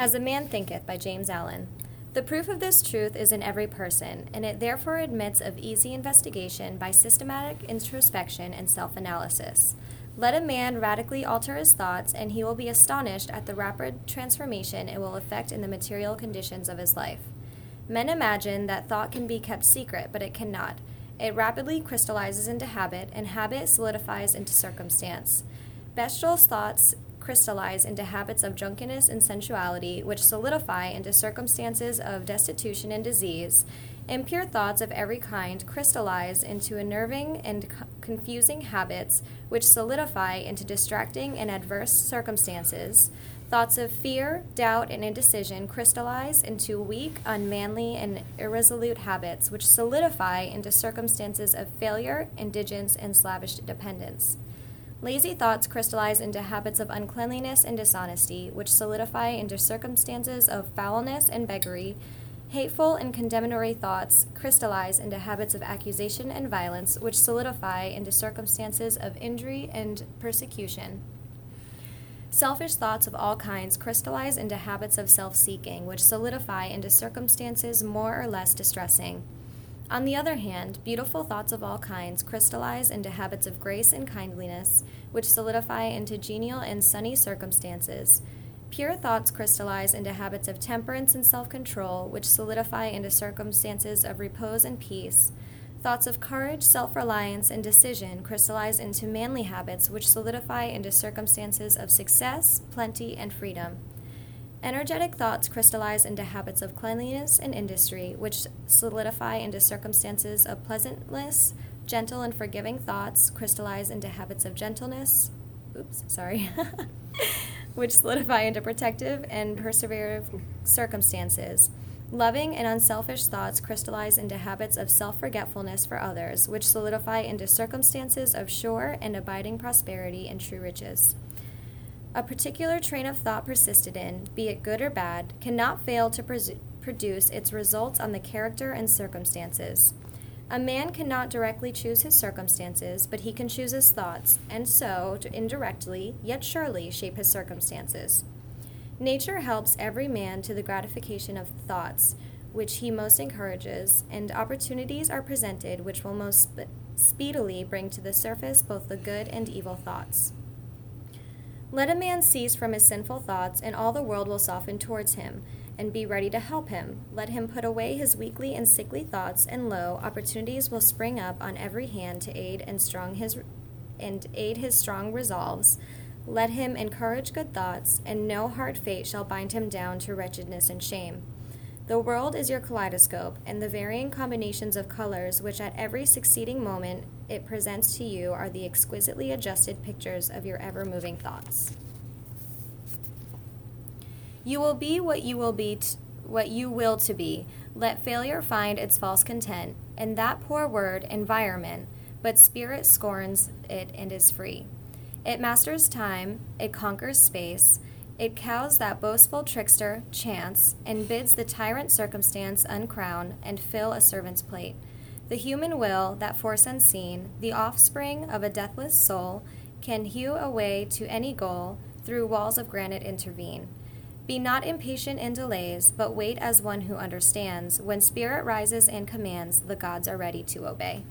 As a Man Thinketh by James Allen. The proof of this truth is in every person, and it therefore admits of easy investigation by systematic introspection and self analysis. Let a man radically alter his thoughts, and he will be astonished at the rapid transformation it will effect in the material conditions of his life. Men imagine that thought can be kept secret, but it cannot. It rapidly crystallizes into habit, and habit solidifies into circumstance. Bestial thoughts crystallize into habits of drunkenness and sensuality, which solidify into circumstances of destitution and disease. Impure thoughts of every kind crystallize into unnerving and co- confusing habits, which solidify into distracting and adverse circumstances. Thoughts of fear, doubt, and indecision crystallize into weak, unmanly, and irresolute habits, which solidify into circumstances of failure, indigence, and slavish dependence. Lazy thoughts crystallize into habits of uncleanliness and dishonesty, which solidify into circumstances of foulness and beggary. Hateful and condemnatory thoughts crystallize into habits of accusation and violence, which solidify into circumstances of injury and persecution. Selfish thoughts of all kinds crystallize into habits of self seeking, which solidify into circumstances more or less distressing. On the other hand, beautiful thoughts of all kinds crystallize into habits of grace and kindliness, which solidify into genial and sunny circumstances. Pure thoughts crystallize into habits of temperance and self control, which solidify into circumstances of repose and peace. Thoughts of courage, self reliance, and decision crystallize into manly habits, which solidify into circumstances of success, plenty, and freedom. Energetic thoughts crystallize into habits of cleanliness and industry, which solidify into circumstances of pleasantness. Gentle and forgiving thoughts crystallize into habits of gentleness. Oops, sorry. which solidify into protective and perseverative circumstances. Loving and unselfish thoughts crystallize into habits of self forgetfulness for others, which solidify into circumstances of sure and abiding prosperity and true riches. A particular train of thought persisted in, be it good or bad, cannot fail to produce its results on the character and circumstances. A man cannot directly choose his circumstances, but he can choose his thoughts, and so, to indirectly, yet surely, shape his circumstances. Nature helps every man to the gratification of thoughts, which he most encourages, and opportunities are presented which will most sp- speedily bring to the surface both the good and evil thoughts. Let a man cease from his sinful thoughts, and all the world will soften towards him, and be ready to help him. Let him put away his weakly and sickly thoughts, and lo, opportunities will spring up on every hand to aid and strong his and aid his strong resolves. Let him encourage good thoughts, and no hard fate shall bind him down to wretchedness and shame. The world is your kaleidoscope, and the varying combinations of colors which at every succeeding moment it presents to you are the exquisitely adjusted pictures of your ever moving thoughts. You will be what you will be, t- what you will to be. Let failure find its false content, and that poor word, environment, but spirit scorns it and is free. It masters time, it conquers space, it cows that boastful trickster, chance, and bids the tyrant circumstance uncrown and fill a servant's plate. The human will, that force unseen, the offspring of a deathless soul, can hew a way to any goal, through walls of granite intervene. Be not impatient in delays, but wait as one who understands. When spirit rises and commands, the gods are ready to obey.